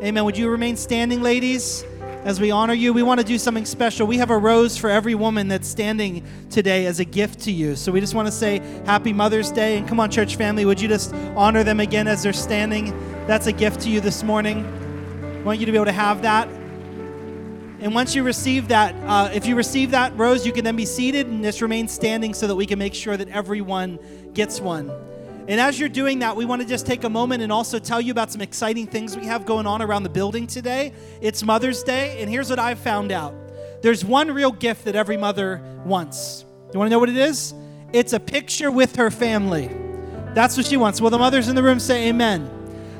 Amen. Would you remain standing, ladies, as we honor you? We want to do something special. We have a rose for every woman that's standing today as a gift to you. So we just want to say Happy Mother's Day. And come on, church family, would you just honor them again as they're standing? That's a gift to you this morning. I want you to be able to have that. And once you receive that, uh, if you receive that rose, you can then be seated and just remain standing so that we can make sure that everyone gets one. And as you're doing that, we want to just take a moment and also tell you about some exciting things we have going on around the building today. It's Mother's Day, and here's what I've found out there's one real gift that every mother wants. You want to know what it is? It's a picture with her family. That's what she wants. Will the mothers in the room say amen?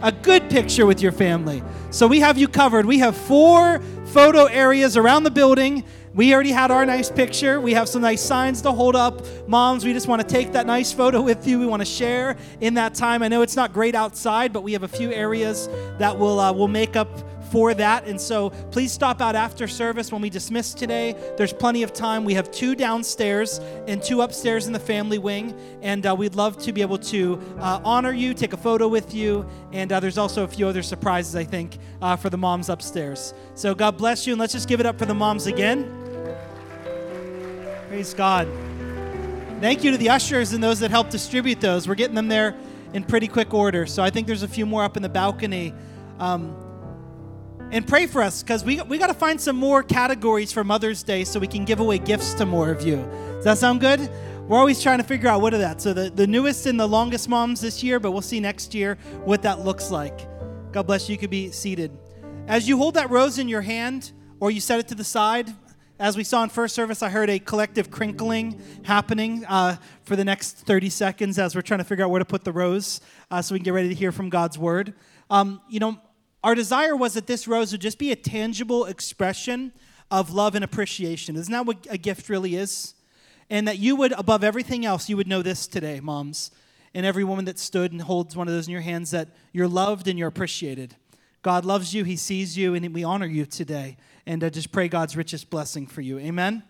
A good picture with your family. So we have you covered. We have four photo areas around the building we already had our nice picture. We have some nice signs to hold up. Moms, we just want to take that nice photo with you. We want to share in that time. I know it's not great outside, but we have a few areas that will uh, will make up for that. And so please stop out after service when we dismiss today. There's plenty of time. We have two downstairs and two upstairs in the family wing. And uh, we'd love to be able to uh, honor you, take a photo with you. And uh, there's also a few other surprises, I think, uh, for the moms upstairs. So God bless you. And let's just give it up for the moms again. Praise God. Thank you to the ushers and those that helped distribute those. We're getting them there in pretty quick order. So I think there's a few more up in the balcony. Um, and pray for us because we, we got to find some more categories for Mother's Day so we can give away gifts to more of you. Does that sound good? We're always trying to figure out what are that. So the, the newest and the longest moms this year, but we'll see next year what that looks like. God bless you. You could be seated. As you hold that rose in your hand or you set it to the side, as we saw in first service, I heard a collective crinkling happening uh, for the next 30 seconds as we're trying to figure out where to put the rose uh, so we can get ready to hear from God's word. Um, you know, our desire was that this rose would just be a tangible expression of love and appreciation. Isn't that what a gift really is? And that you would, above everything else, you would know this today, moms, and every woman that stood and holds one of those in your hands that you're loved and you're appreciated. God loves you, He sees you, and we honor you today. And I just pray God's richest blessing for you. Amen?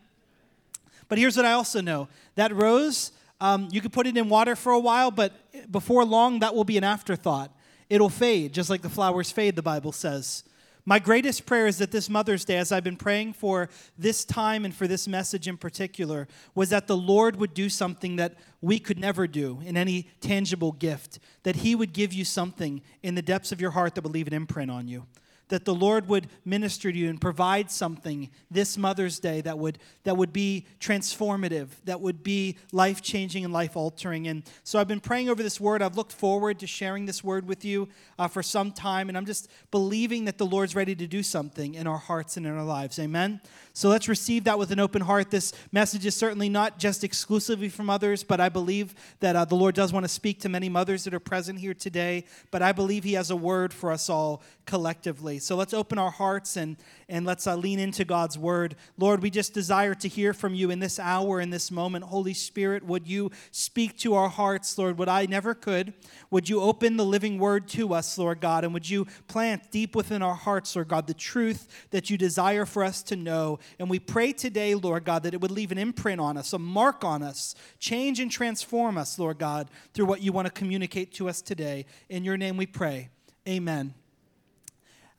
But here's what I also know that rose, um, you could put it in water for a while, but before long, that will be an afterthought. It'll fade, just like the flowers fade, the Bible says. My greatest prayer is that this Mother's Day, as I've been praying for this time and for this message in particular, was that the Lord would do something that we could never do in any tangible gift, that He would give you something in the depths of your heart that would leave an imprint on you that the Lord would minister to you and provide something this Mother's Day that would, that would be transformative, that would be life changing and life altering. And so I've been praying over this word. I've looked forward to sharing this word with you uh, for some time, and I'm just believing that the Lord's ready to do something in our hearts and in our lives. Amen. So let's receive that with an open heart. This message is certainly not just exclusively from others, but I believe that uh, the Lord does want to speak to many mothers that are present here today. But I believe He has a word for us all collectively. So let's open our hearts and, and let's uh, lean into God's word. Lord, we just desire to hear from you in this hour, in this moment. Holy Spirit, would you speak to our hearts, Lord, what I never could? Would you open the living word to us, Lord God? And would you plant deep within our hearts, Lord God, the truth that you desire for us to know? And we pray today, Lord God, that it would leave an imprint on us, a mark on us, change and transform us, Lord God, through what you want to communicate to us today. In your name we pray. Amen.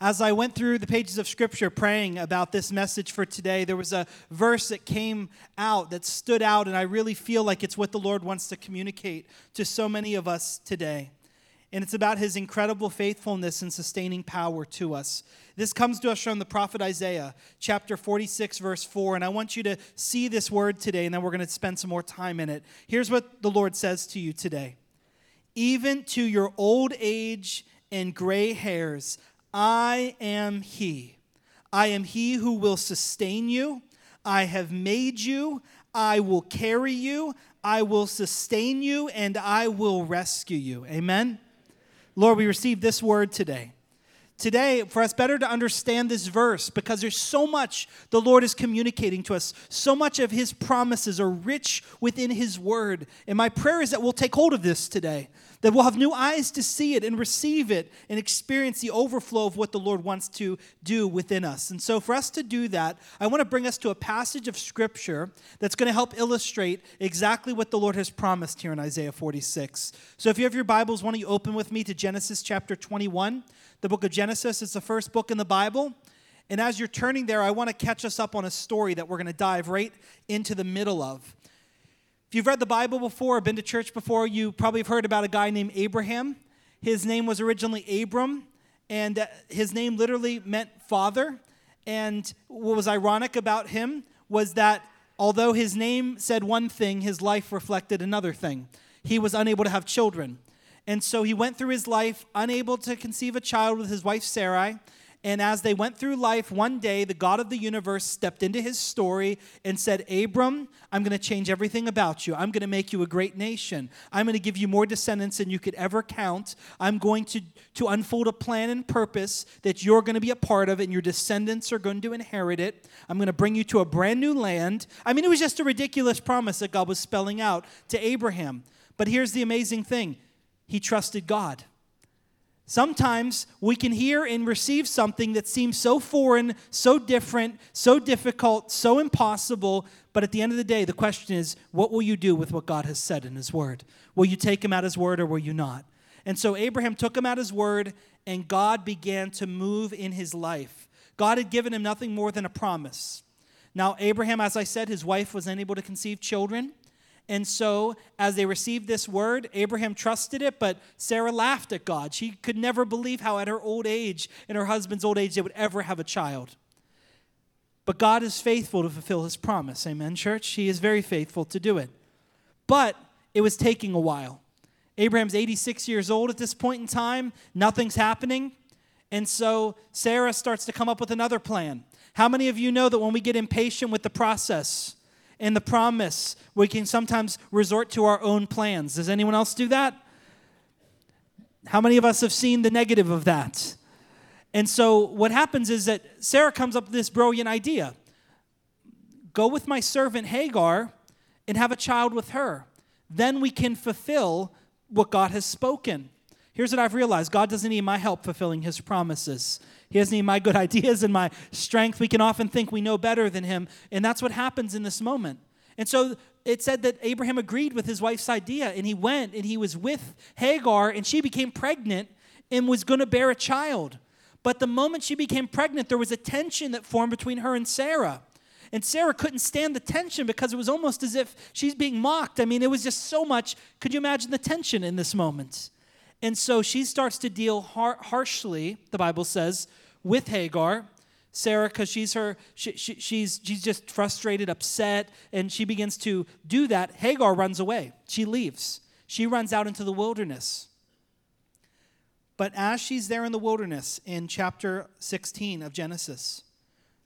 As I went through the pages of Scripture praying about this message for today, there was a verse that came out that stood out, and I really feel like it's what the Lord wants to communicate to so many of us today and it's about his incredible faithfulness and sustaining power to us. This comes to us from the prophet Isaiah, chapter 46, verse 4. And I want you to see this word today, and then we're going to spend some more time in it. Here's what the Lord says to you today Even to your old age and gray hairs, I am He. I am He who will sustain you. I have made you. I will carry you. I will sustain you, and I will rescue you. Amen. Lord, we receive this word today. Today, for us better to understand this verse, because there's so much the Lord is communicating to us, so much of His promises are rich within His word. And my prayer is that we'll take hold of this today, that we'll have new eyes to see it and receive it and experience the overflow of what the Lord wants to do within us. And so, for us to do that, I want to bring us to a passage of Scripture that's going to help illustrate exactly what the Lord has promised here in Isaiah 46. So, if you have your Bibles, why don't you open with me to Genesis chapter 21? The book of Genesis. It's the first book in the Bible. And as you're turning there, I want to catch us up on a story that we're going to dive right into the middle of. If you've read the Bible before or been to church before, you probably have heard about a guy named Abraham. His name was originally Abram, and uh, his name literally meant father. And what was ironic about him was that although his name said one thing, his life reflected another thing. He was unable to have children. And so he went through his life unable to conceive a child with his wife Sarai. And as they went through life, one day the God of the universe stepped into his story and said, Abram, I'm going to change everything about you. I'm going to make you a great nation. I'm going to give you more descendants than you could ever count. I'm going to, to unfold a plan and purpose that you're going to be a part of, and your descendants are going to inherit it. I'm going to bring you to a brand new land. I mean, it was just a ridiculous promise that God was spelling out to Abraham. But here's the amazing thing he trusted God. Sometimes we can hear and receive something that seems so foreign, so different, so difficult, so impossible, but at the end of the day, the question is what will you do with what God has said in His Word? Will you take Him at His Word or will you not? And so Abraham took him at His Word, and God began to move in his life. God had given him nothing more than a promise. Now, Abraham, as I said, his wife was unable to conceive children. And so, as they received this word, Abraham trusted it, but Sarah laughed at God. She could never believe how, at her old age, in her husband's old age, they would ever have a child. But God is faithful to fulfill his promise. Amen, church? He is very faithful to do it. But it was taking a while. Abraham's 86 years old at this point in time, nothing's happening. And so Sarah starts to come up with another plan. How many of you know that when we get impatient with the process, in the promise, we can sometimes resort to our own plans. Does anyone else do that? How many of us have seen the negative of that? And so what happens is that Sarah comes up with this brilliant idea go with my servant Hagar and have a child with her. Then we can fulfill what God has spoken. Here's what I've realized God doesn't need my help fulfilling his promises. He doesn't need my good ideas and my strength. We can often think we know better than him, and that's what happens in this moment. And so it said that Abraham agreed with his wife's idea, and he went and he was with Hagar, and she became pregnant and was going to bear a child. But the moment she became pregnant, there was a tension that formed between her and Sarah. And Sarah couldn't stand the tension because it was almost as if she's being mocked. I mean, it was just so much. Could you imagine the tension in this moment? And so she starts to deal har- harshly, the Bible says, with Hagar. Sarah, because she's her, she, she, she's she's just frustrated, upset, and she begins to do that. Hagar runs away. She leaves. She runs out into the wilderness. But as she's there in the wilderness in chapter 16 of Genesis,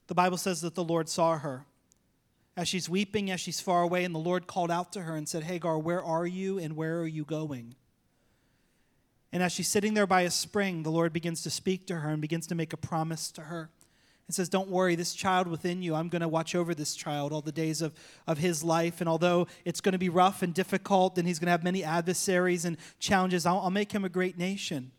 the Bible says that the Lord saw her. As she's weeping, as she's far away, and the Lord called out to her and said, Hagar, where are you and where are you going? And as she's sitting there by a spring, the Lord begins to speak to her and begins to make a promise to her. And says, Don't worry, this child within you, I'm going to watch over this child all the days of, of his life. And although it's going to be rough and difficult, and he's going to have many adversaries and challenges, I'll, I'll make him a great nation.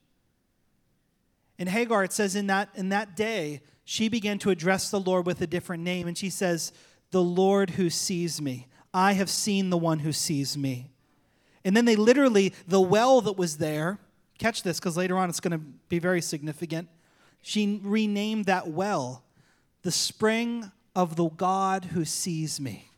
In Hagar, it says, in that, in that day, she began to address the Lord with a different name. And she says, The Lord who sees me. I have seen the one who sees me. And then they literally, the well that was there, Catch this because later on it's going to be very significant. She renamed that well the spring of the God who sees me.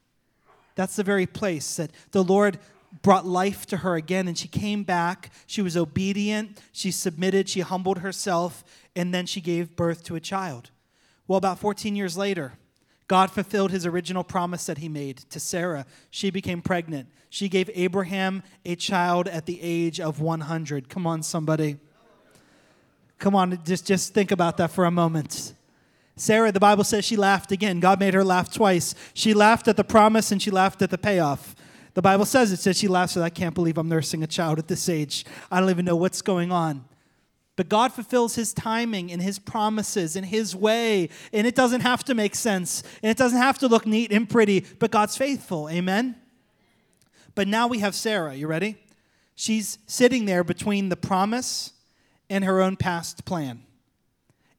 That's the very place that the Lord brought life to her again, and she came back. She was obedient, she submitted, she humbled herself, and then she gave birth to a child. Well, about 14 years later, God fulfilled his original promise that he made to Sarah. She became pregnant. She gave Abraham a child at the age of 100. Come on, somebody. Come on, just, just think about that for a moment. Sarah, the Bible says she laughed again. God made her laugh twice. She laughed at the promise and she laughed at the payoff. The Bible says it says she laughs, I can't believe I'm nursing a child at this age. I don't even know what's going on. But God fulfills His timing and His promises in His way. And it doesn't have to make sense. And it doesn't have to look neat and pretty, but God's faithful. Amen? But now we have Sarah. You ready? She's sitting there between the promise and her own past plan.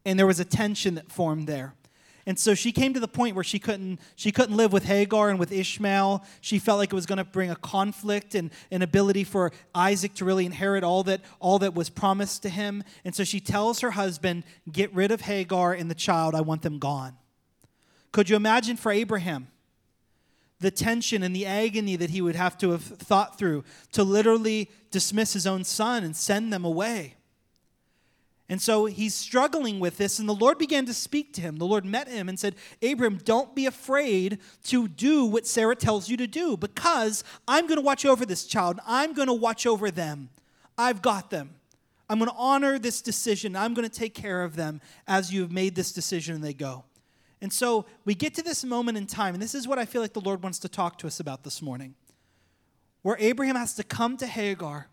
And there was a tension that formed there. And so she came to the point where she couldn't she couldn't live with Hagar and with Ishmael. She felt like it was going to bring a conflict and an ability for Isaac to really inherit all that all that was promised to him. And so she tells her husband, "Get rid of Hagar and the child. I want them gone." Could you imagine for Abraham? The tension and the agony that he would have to have thought through to literally dismiss his own son and send them away. And so he's struggling with this, and the Lord began to speak to him. The Lord met him and said, Abram, don't be afraid to do what Sarah tells you to do, because I'm going to watch over this child. I'm going to watch over them. I've got them. I'm going to honor this decision. I'm going to take care of them as you've made this decision and they go. And so we get to this moment in time, and this is what I feel like the Lord wants to talk to us about this morning, where Abraham has to come to Hagar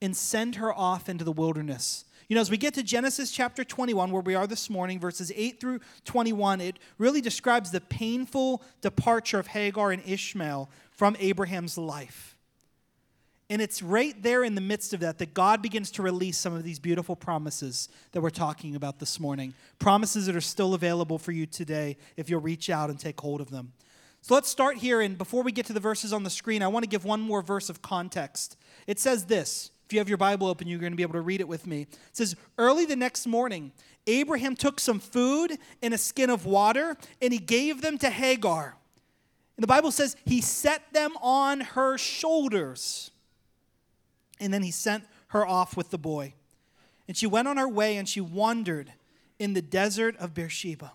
and send her off into the wilderness you know, as we get to Genesis chapter 21, where we are this morning, verses 8 through 21, it really describes the painful departure of Hagar and Ishmael from Abraham's life. And it's right there in the midst of that that God begins to release some of these beautiful promises that we're talking about this morning. Promises that are still available for you today if you'll reach out and take hold of them. So let's start here. And before we get to the verses on the screen, I want to give one more verse of context. It says this if you have your Bible open, you're going to be able to read it with me. It says, Early the next morning, Abraham took some food and a skin of water, and he gave them to Hagar. And the Bible says he set them on her shoulders. And then he sent her off with the boy. And she went on her way and she wandered in the desert of Beersheba.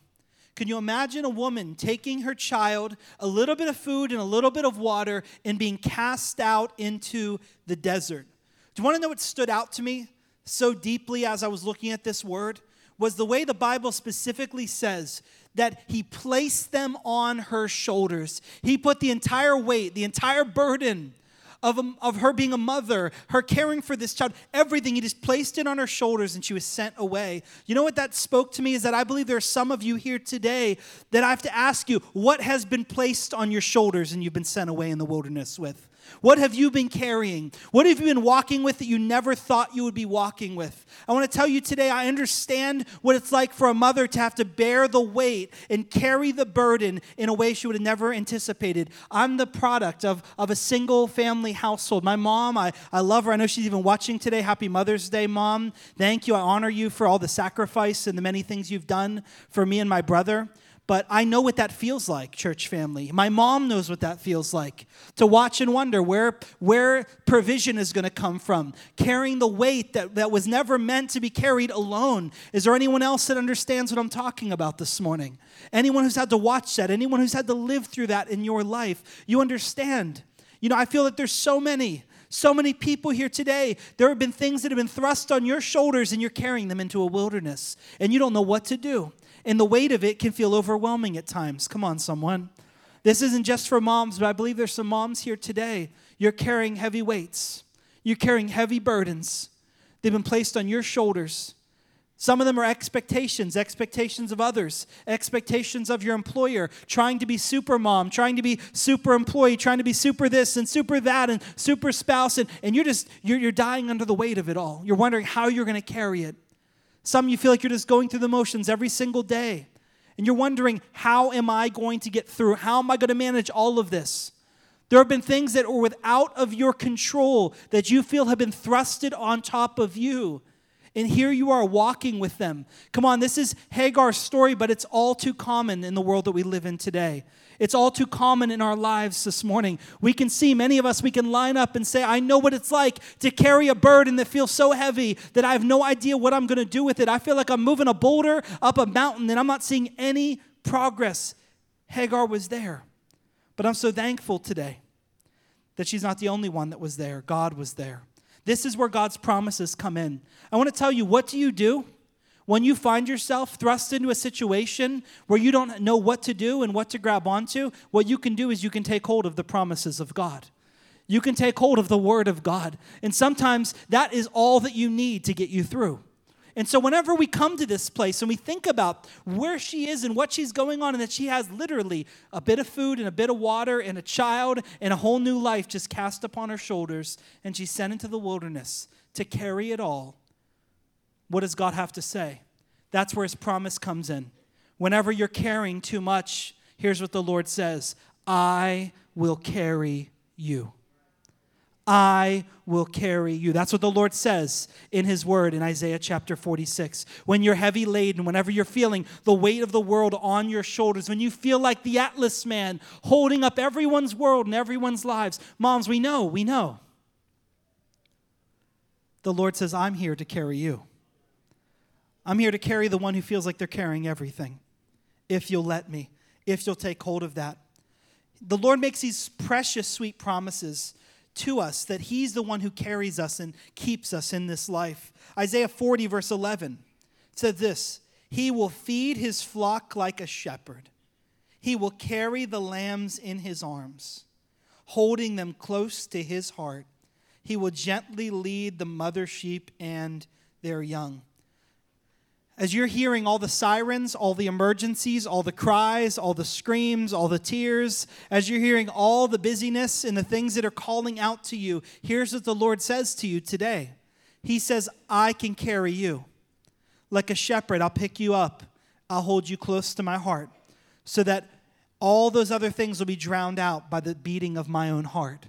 Can you imagine a woman taking her child, a little bit of food and a little bit of water, and being cast out into the desert? Do you want to know what stood out to me so deeply as I was looking at this word? Was the way the Bible specifically says that he placed them on her shoulders. He put the entire weight, the entire burden of, a, of her being a mother, her caring for this child, everything, he just placed it on her shoulders and she was sent away. You know what that spoke to me is that I believe there are some of you here today that I have to ask you, what has been placed on your shoulders and you've been sent away in the wilderness with? What have you been carrying? What have you been walking with that you never thought you would be walking with? I want to tell you today, I understand what it's like for a mother to have to bear the weight and carry the burden in a way she would have never anticipated. I'm the product of, of a single family household. My mom, I, I love her. I know she's even watching today. Happy Mother's Day, Mom. Thank you. I honor you for all the sacrifice and the many things you've done for me and my brother. But I know what that feels like, church family. My mom knows what that feels like to watch and wonder where, where provision is going to come from, carrying the weight that, that was never meant to be carried alone. Is there anyone else that understands what I'm talking about this morning? Anyone who's had to watch that, anyone who's had to live through that in your life, you understand. You know, I feel that there's so many so many people here today, there have been things that have been thrust on your shoulders and you're carrying them into a wilderness and you don't know what to do and the weight of it can feel overwhelming at times. Come on, someone. This isn't just for moms, but I believe there's some moms here today. You're carrying heavy weights, you're carrying heavy burdens. They've been placed on your shoulders. Some of them are expectations, expectations of others, expectations of your employer, trying to be super mom, trying to be super employee, trying to be super this and super that and super spouse, and, and you're just you're, you're dying under the weight of it all. You're wondering how you're going to carry it. Some you feel like you're just going through the motions every single day. And you're wondering, how am I going to get through? How am I going to manage all of this? There have been things that are without of your control that you feel have been thrusted on top of you. And here you are walking with them. Come on, this is Hagar's story, but it's all too common in the world that we live in today. It's all too common in our lives this morning. We can see many of us, we can line up and say, I know what it's like to carry a burden that feels so heavy that I have no idea what I'm going to do with it. I feel like I'm moving a boulder up a mountain and I'm not seeing any progress. Hagar was there. But I'm so thankful today that she's not the only one that was there. God was there. This is where God's promises come in. I want to tell you what do you do when you find yourself thrust into a situation where you don't know what to do and what to grab onto, what you can do is you can take hold of the promises of God. You can take hold of the Word of God. And sometimes that is all that you need to get you through. And so, whenever we come to this place and we think about where she is and what she's going on, and that she has literally a bit of food and a bit of water and a child and a whole new life just cast upon her shoulders, and she's sent into the wilderness to carry it all what does God have to say? That's where his promise comes in. Whenever you're carrying too much, here's what the Lord says I will carry you. I will carry you. That's what the Lord says in His Word in Isaiah chapter 46. When you're heavy laden, whenever you're feeling the weight of the world on your shoulders, when you feel like the Atlas man holding up everyone's world and everyone's lives, moms, we know, we know. The Lord says, I'm here to carry you. I'm here to carry the one who feels like they're carrying everything, if you'll let me, if you'll take hold of that. The Lord makes these precious, sweet promises to us that He's the one who carries us and keeps us in this life. Isaiah 40, verse 11 said this He will feed His flock like a shepherd, He will carry the lambs in His arms, holding them close to His heart. He will gently lead the mother sheep and their young. As you're hearing all the sirens, all the emergencies, all the cries, all the screams, all the tears, as you're hearing all the busyness and the things that are calling out to you, here's what the Lord says to you today He says, I can carry you. Like a shepherd, I'll pick you up, I'll hold you close to my heart, so that all those other things will be drowned out by the beating of my own heart,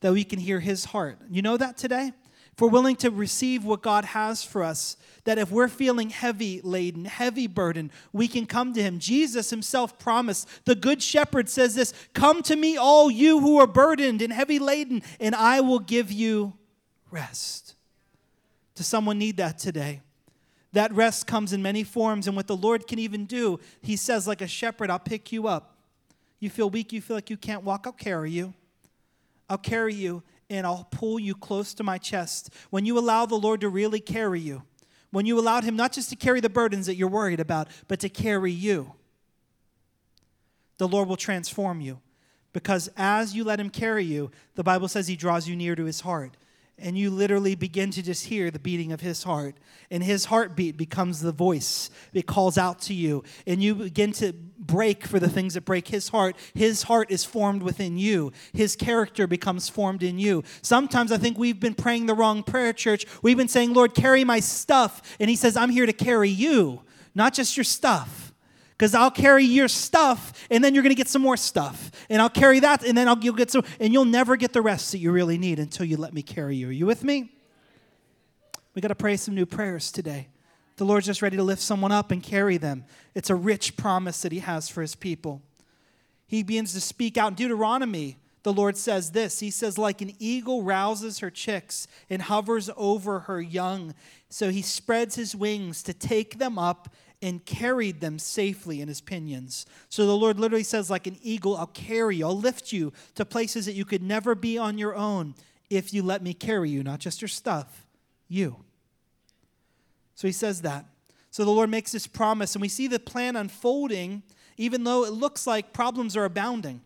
that we can hear His heart. You know that today? If we're willing to receive what God has for us, that if we're feeling heavy laden, heavy burden, we can come to Him. Jesus Himself promised, the Good Shepherd says this Come to me, all you who are burdened and heavy laden, and I will give you rest. Does someone need that today? That rest comes in many forms, and what the Lord can even do, He says, like a shepherd, I'll pick you up. You feel weak, you feel like you can't walk, I'll carry you. I'll carry you and I'll pull you close to my chest. When you allow the Lord to really carry you, when you allowed Him not just to carry the burdens that you're worried about, but to carry you, the Lord will transform you. Because as you let Him carry you, the Bible says He draws you near to His heart and you literally begin to just hear the beating of his heart. And his heartbeat becomes the voice it calls out to you. And you begin to break for the things that break his heart. His heart is formed within you. His character becomes formed in you. Sometimes i think we've been praying the wrong prayer church. We've been saying lord carry my stuff. And he says i'm here to carry you not just your stuff because I'll carry your stuff and then you're going to get some more stuff. And I'll carry that and then I'll, you'll get some, and you'll never get the rest that you really need until you let me carry you. Are you with me? We got to pray some new prayers today. The Lord's just ready to lift someone up and carry them. It's a rich promise that He has for His people. He begins to speak out in Deuteronomy. The Lord says this He says, like an eagle rouses her chicks and hovers over her young. So he spreads his wings to take them up and carried them safely in his pinions. So the Lord literally says, like an eagle, I'll carry you, I'll lift you to places that you could never be on your own if you let me carry you, not just your stuff, you. So he says that. So the Lord makes this promise, and we see the plan unfolding, even though it looks like problems are abounding.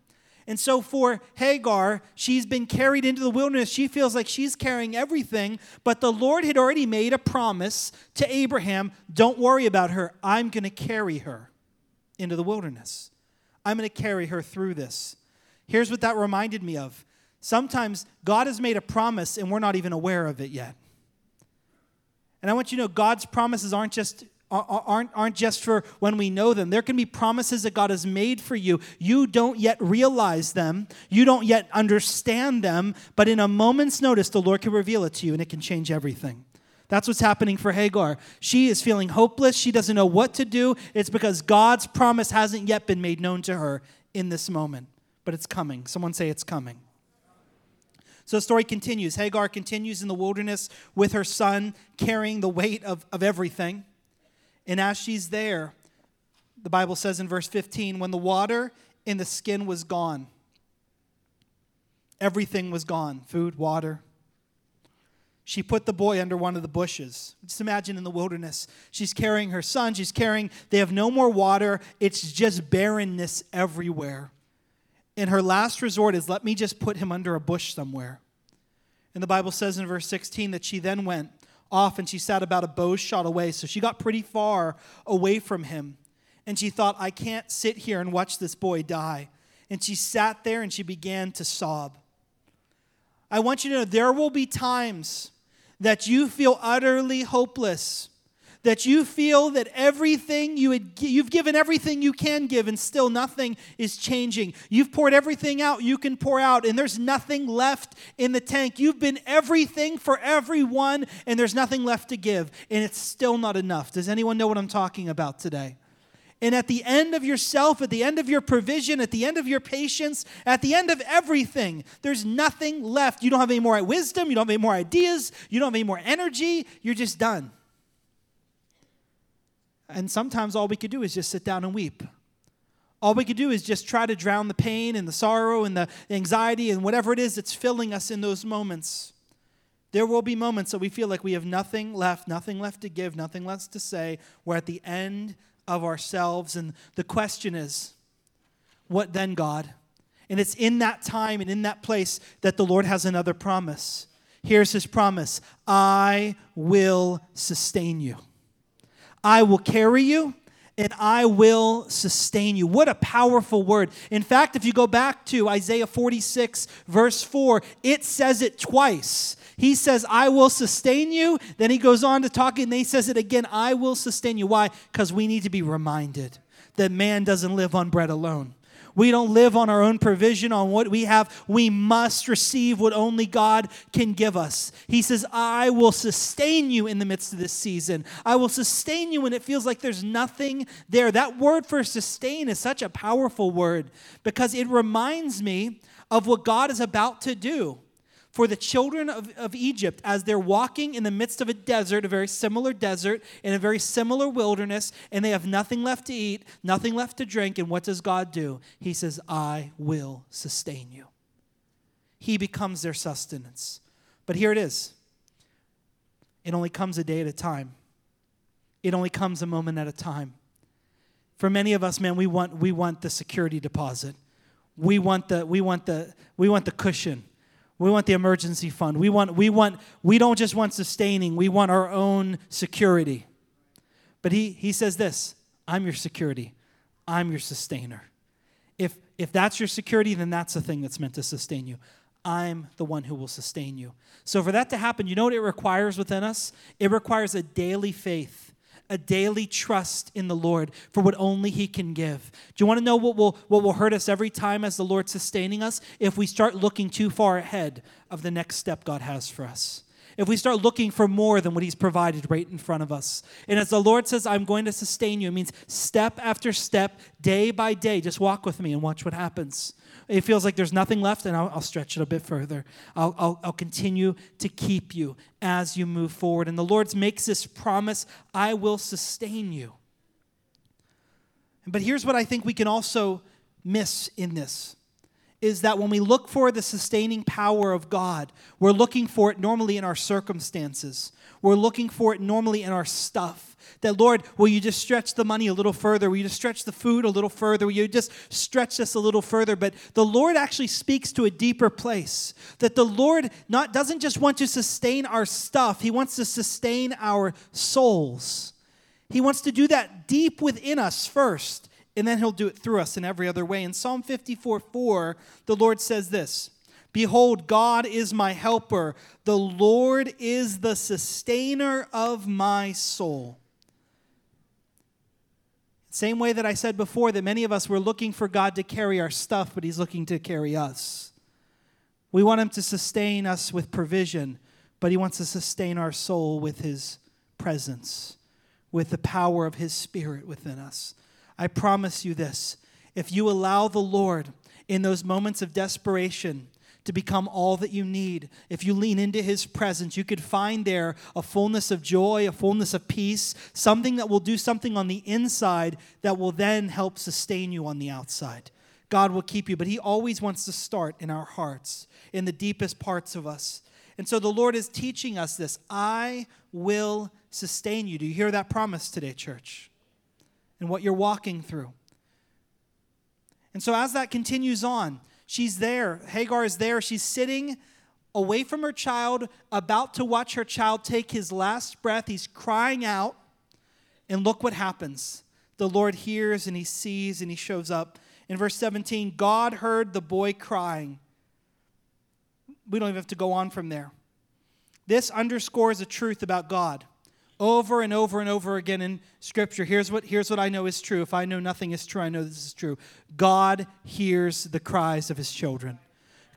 And so for Hagar, she's been carried into the wilderness. She feels like she's carrying everything, but the Lord had already made a promise to Abraham don't worry about her. I'm going to carry her into the wilderness. I'm going to carry her through this. Here's what that reminded me of. Sometimes God has made a promise and we're not even aware of it yet. And I want you to know God's promises aren't just aren't, aren't just for when we know them. There can be promises that God has made for you. You don't yet realize them, you don't yet understand them, but in a moment's notice, the Lord can reveal it to you and it can change everything. That's what's happening for Hagar. She is feeling hopeless. She doesn't know what to do. It's because God's promise hasn't yet been made known to her in this moment, but it's coming. Someone say it's coming. So the story continues. Hagar continues in the wilderness with her son, carrying the weight of, of everything. And as she's there, the Bible says in verse 15, when the water in the skin was gone, everything was gone food, water. She put the boy under one of the bushes. Just imagine in the wilderness. She's carrying her son. She's carrying, they have no more water. It's just barrenness everywhere. And her last resort is, let me just put him under a bush somewhere. And the Bible says in verse 16 that she then went off and she sat about a bow shot away. So she got pretty far away from him. And she thought, I can't sit here and watch this boy die. And she sat there and she began to sob. I want you to know there will be times that you feel utterly hopeless. That you feel that everything you had, you've given everything you can give and still nothing is changing. You've poured everything out you can pour out and there's nothing left in the tank. You've been everything for everyone and there's nothing left to give and it's still not enough. Does anyone know what I'm talking about today? And at the end of yourself, at the end of your provision, at the end of your patience, at the end of everything, there's nothing left. You don't have any more wisdom, you don't have any more ideas, you don't have any more energy, you're just done. And sometimes all we could do is just sit down and weep. All we could do is just try to drown the pain and the sorrow and the anxiety and whatever it is that's filling us in those moments. There will be moments that we feel like we have nothing left, nothing left to give, nothing left to say. We're at the end of ourselves. And the question is, what then, God? And it's in that time and in that place that the Lord has another promise. Here's his promise I will sustain you. I will carry you and I will sustain you. What a powerful word. In fact, if you go back to Isaiah 46, verse 4, it says it twice. He says, I will sustain you. Then he goes on to talk, and he says it again I will sustain you. Why? Because we need to be reminded that man doesn't live on bread alone. We don't live on our own provision, on what we have. We must receive what only God can give us. He says, I will sustain you in the midst of this season. I will sustain you when it feels like there's nothing there. That word for sustain is such a powerful word because it reminds me of what God is about to do for the children of, of Egypt as they're walking in the midst of a desert, a very similar desert, in a very similar wilderness, and they have nothing left to eat, nothing left to drink. And what does God do? He says, I will sustain you. He becomes their sustenance. But here it is it only comes a day at a time, it only comes a moment at a time. For many of us, man, we want, we want the security deposit. We want the, we want the, we want the cushion. We want the emergency fund. We want, we want, we don't just want sustaining, we want our own security. But he, he says this I'm your security, I'm your sustainer. If, if that's your security, then that's the thing that's meant to sustain you. I'm the one who will sustain you. So, for that to happen, you know what it requires within us? It requires a daily faith a daily trust in the Lord for what only He can give. Do you want to know what will, what will hurt us every time as the Lord sustaining us? If we start looking too far ahead of the next step God has for us. If we start looking for more than what He's provided right in front of us. And as the Lord says, I'm going to sustain you, it means step after step, day by day, just walk with me and watch what happens it feels like there's nothing left, and I'll, I'll stretch it a bit further. I'll, I'll, I'll continue to keep you as you move forward. And the Lord makes this promise I will sustain you. But here's what I think we can also miss in this is that when we look for the sustaining power of God, we're looking for it normally in our circumstances. We're looking for it normally in our stuff. That, Lord, will you just stretch the money a little further? Will you just stretch the food a little further? Will you just stretch this a little further? But the Lord actually speaks to a deeper place. That the Lord not, doesn't just want to sustain our stuff, He wants to sustain our souls. He wants to do that deep within us first, and then He'll do it through us in every other way. In Psalm 54 4, the Lord says this. Behold, God is my helper. The Lord is the sustainer of my soul. Same way that I said before that many of us were looking for God to carry our stuff, but He's looking to carry us. We want Him to sustain us with provision, but He wants to sustain our soul with His presence, with the power of His Spirit within us. I promise you this if you allow the Lord in those moments of desperation, to become all that you need. If you lean into His presence, you could find there a fullness of joy, a fullness of peace, something that will do something on the inside that will then help sustain you on the outside. God will keep you, but He always wants to start in our hearts, in the deepest parts of us. And so the Lord is teaching us this I will sustain you. Do you hear that promise today, church? And what you're walking through. And so as that continues on, She's there. Hagar is there. She's sitting away from her child, about to watch her child take his last breath. He's crying out. And look what happens. The Lord hears and he sees and he shows up. In verse 17, God heard the boy crying. We don't even have to go on from there. This underscores a truth about God. Over and over and over again in scripture here's what here's what i know is true if i know nothing is true i know this is true god hears the cries of his children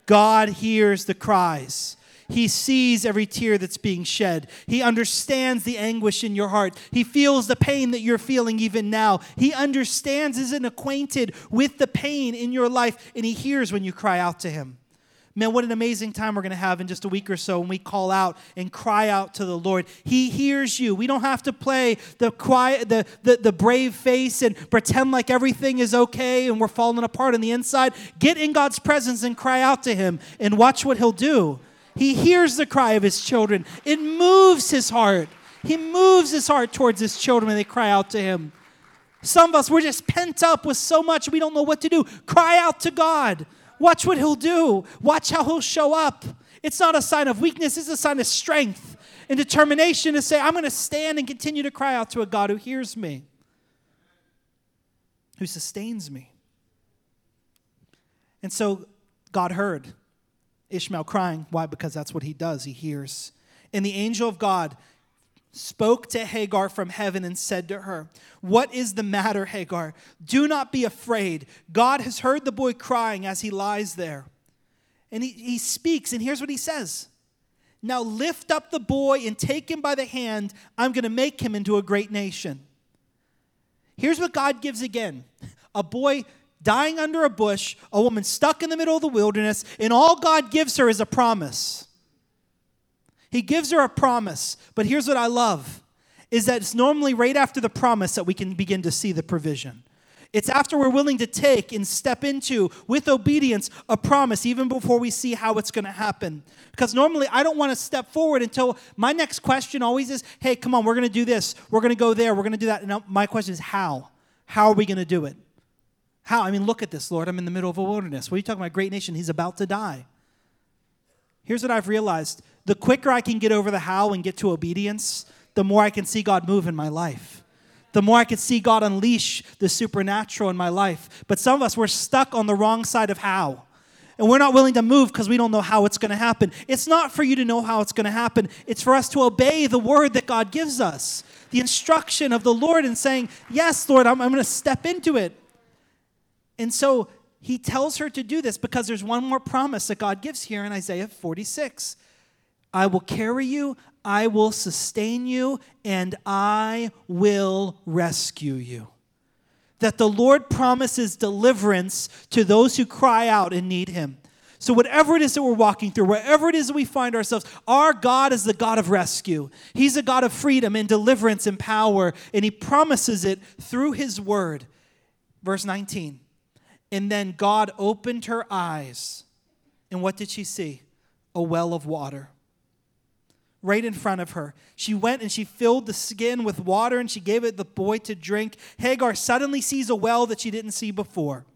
god hears the cries he sees every tear that's being shed. He understands the anguish in your heart. He feels the pain that you're feeling even now. He understands, isn't acquainted with the pain in your life, and He hears when you cry out to Him. Man, what an amazing time we're going to have in just a week or so when we call out and cry out to the Lord. He hears you. We don't have to play the quiet, the, the, the brave face and pretend like everything is okay and we're falling apart on the inside. Get in God's presence and cry out to Him and watch what He'll do. He hears the cry of His children, it moves His heart. He moves His heart towards His children when they cry out to Him. Some of us, we're just pent up with so much we don't know what to do. Cry out to God. Watch what he'll do. Watch how he'll show up. It's not a sign of weakness, it's a sign of strength and determination to say, I'm going to stand and continue to cry out to a God who hears me, who sustains me. And so God heard Ishmael crying. Why? Because that's what he does. He hears. And the angel of God spoke to Hagar from heaven and said to her, What is the matter, Hagar? Do not be afraid. God has heard the boy crying as he lies there. And he, he speaks, and here's what he says Now lift up the boy and take him by the hand. I'm going to make him into a great nation. Here's what God gives again a boy dying under a bush, a woman stuck in the middle of the wilderness, and all God gives her is a promise. He gives her a promise. But here's what I love is that it's normally right after the promise that we can begin to see the provision. It's after we're willing to take and step into, with obedience, a promise, even before we see how it's going to happen. Because normally I don't want to step forward until my next question always is, hey, come on, we're going to do this. We're going to go there. We're going to do that. And my question is, how? How are we going to do it? How? I mean, look at this, Lord. I'm in the middle of a wilderness. What are you talking about? Great nation. He's about to die. Here's what I've realized the quicker I can get over the how and get to obedience, the more I can see God move in my life. The more I can see God unleash the supernatural in my life. But some of us, we're stuck on the wrong side of how. And we're not willing to move because we don't know how it's going to happen. It's not for you to know how it's going to happen, it's for us to obey the word that God gives us, the instruction of the Lord, and saying, Yes, Lord, I'm, I'm going to step into it. And so he tells her to do this because there's one more promise that God gives here in Isaiah 46. I will carry you, I will sustain you, and I will rescue you. That the Lord promises deliverance to those who cry out and need Him. So, whatever it is that we're walking through, wherever it is that we find ourselves, our God is the God of rescue. He's a God of freedom and deliverance and power, and He promises it through His word. Verse 19. And then God opened her eyes, and what did she see? A well of water right in front of her. She went and she filled the skin with water and she gave it the boy to drink. Hagar suddenly sees a well that she didn't see before.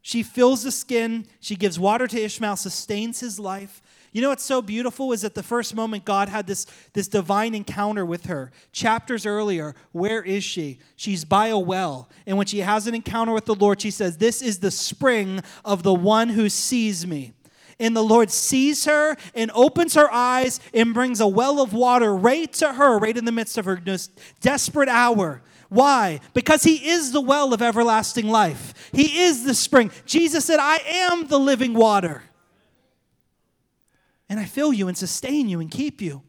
She fills the skin, she gives water to Ishmael, sustains his life. You know what's so beautiful is that the first moment God had this, this divine encounter with her. Chapters earlier, where is she? She's by a well. And when she has an encounter with the Lord, she says, This is the spring of the one who sees me. And the Lord sees her and opens her eyes and brings a well of water right to her, right in the midst of her desperate hour. Why? Because He is the well of everlasting life. He is the spring. Jesus said, I am the living water. And I fill you and sustain you and keep you.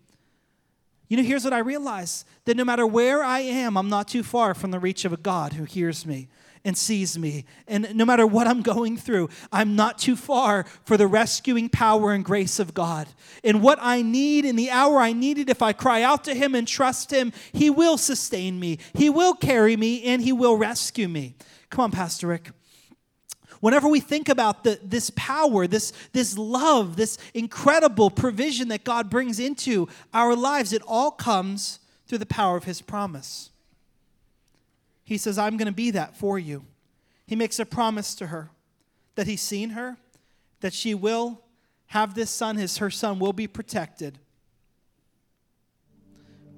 You know, here's what I realize that no matter where I am, I'm not too far from the reach of a God who hears me and sees me. And no matter what I'm going through, I'm not too far for the rescuing power and grace of God. And what I need in the hour I need it, if I cry out to Him and trust Him, He will sustain me, He will carry me, and He will rescue me. Come on, Pastor Rick. Whenever we think about the, this power, this, this love, this incredible provision that God brings into our lives, it all comes through the power of His promise. He says, I'm going to be that for you. He makes a promise to her that he's seen her, that she will have this son, his, her son will be protected.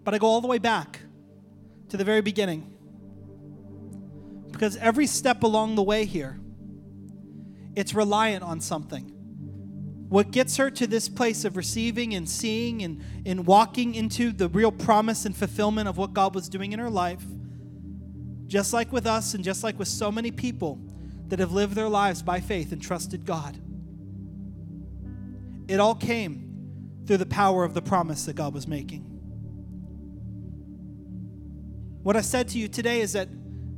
But I go all the way back to the very beginning. Because every step along the way here, it's reliant on something. what gets her to this place of receiving and seeing and, and walking into the real promise and fulfillment of what God was doing in her life, just like with us and just like with so many people that have lived their lives by faith and trusted God, it all came through the power of the promise that God was making. What I said to you today is that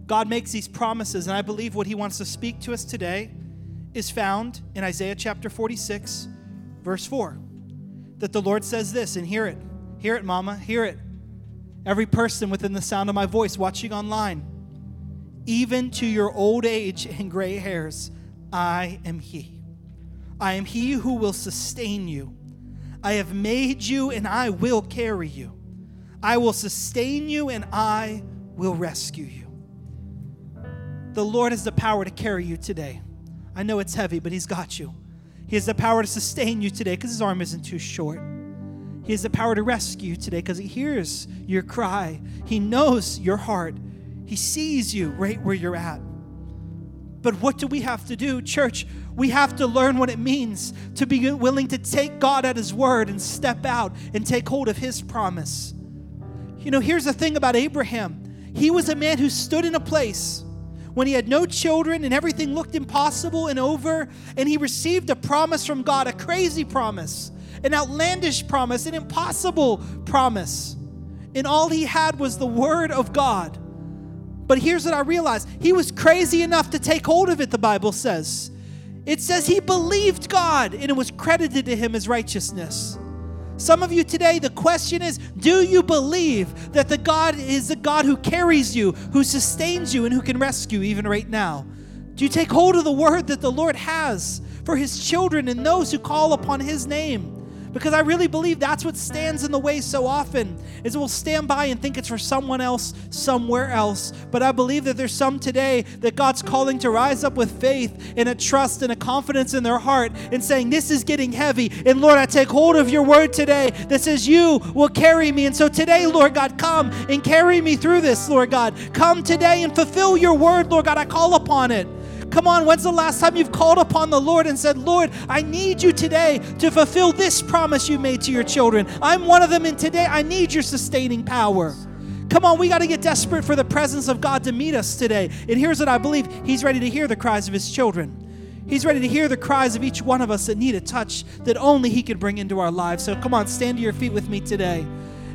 God makes these promises, and I believe what He wants to speak to us today is found in Isaiah chapter 46, verse 4. That the Lord says this, and hear it. Hear it, mama, hear it. Every person within the sound of my voice watching online, even to your old age and gray hairs, I am He. I am He who will sustain you. I have made you, and I will carry you. I will sustain you, and I will rescue you. The Lord has the power to carry you today. I know it's heavy, but He's got you. He has the power to sustain you today because His arm isn't too short. He has the power to rescue you today because He hears your cry. He knows your heart. He sees you right where you're at. But what do we have to do, church? We have to learn what it means to be willing to take God at His word and step out and take hold of His promise. You know, here's the thing about Abraham he was a man who stood in a place when he had no children and everything looked impossible and over, and he received a promise from God, a crazy promise, an outlandish promise, an impossible promise. And all he had was the word of God. But here's what I realized he was crazy enough to take hold of it, the Bible says. It says he believed God and it was credited to him as righteousness. Some of you today, the question is do you believe that the God is the God who carries you, who sustains you, and who can rescue even right now? Do you take hold of the word that the Lord has for his children and those who call upon his name? Because I really believe that's what stands in the way so often is we'll stand by and think it's for someone else somewhere else. But I believe that there's some today that God's calling to rise up with faith and a trust and a confidence in their heart and saying this is getting heavy. And Lord I take hold of your word today that says you will carry me. And so today Lord God come and carry me through this Lord God. Come today and fulfill your word Lord God. I call upon it Come on, when's the last time you've called upon the Lord and said, Lord, I need you today to fulfill this promise you made to your children? I'm one of them, and today I need your sustaining power. Come on, we got to get desperate for the presence of God to meet us today. And here's what I believe He's ready to hear the cries of His children. He's ready to hear the cries of each one of us that need a touch that only He can bring into our lives. So come on, stand to your feet with me today.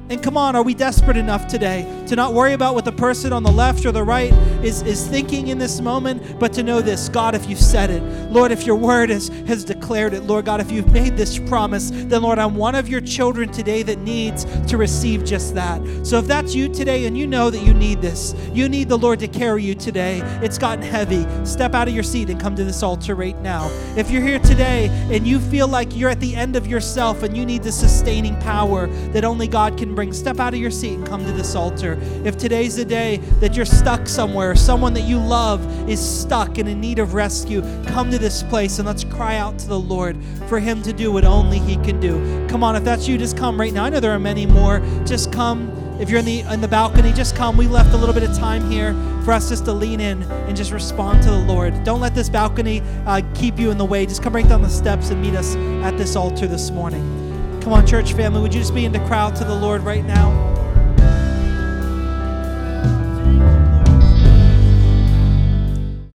And come on, are we desperate enough today to not worry about what the person on the left or the right is, is thinking in this moment, but to know this God, if you've said it, Lord, if your word is, has declared it, Lord God, if you've made this promise, then Lord, I'm one of your children today that needs to receive just that. So if that's you today and you know that you need this, you need the Lord to carry you today, it's gotten heavy, step out of your seat and come to this altar right now. If you're here today and you feel like you're at the end of yourself and you need the sustaining power that only God can bring, step out of your seat and come to this altar. If today's the day that you're stuck somewhere, someone that you love is stuck and in need of rescue, come to this place and let's cry out to the Lord for Him to do what only He can do. Come on, if that's you, just come right now. I know there are many more. Just come. If you're in the in the balcony, just come. We left a little bit of time here for us just to lean in and just respond to the Lord. Don't let this balcony uh, keep you in the way. Just come right down the steps and meet us at this altar this morning. Come on, church family, would you just begin to cry out to the Lord right now?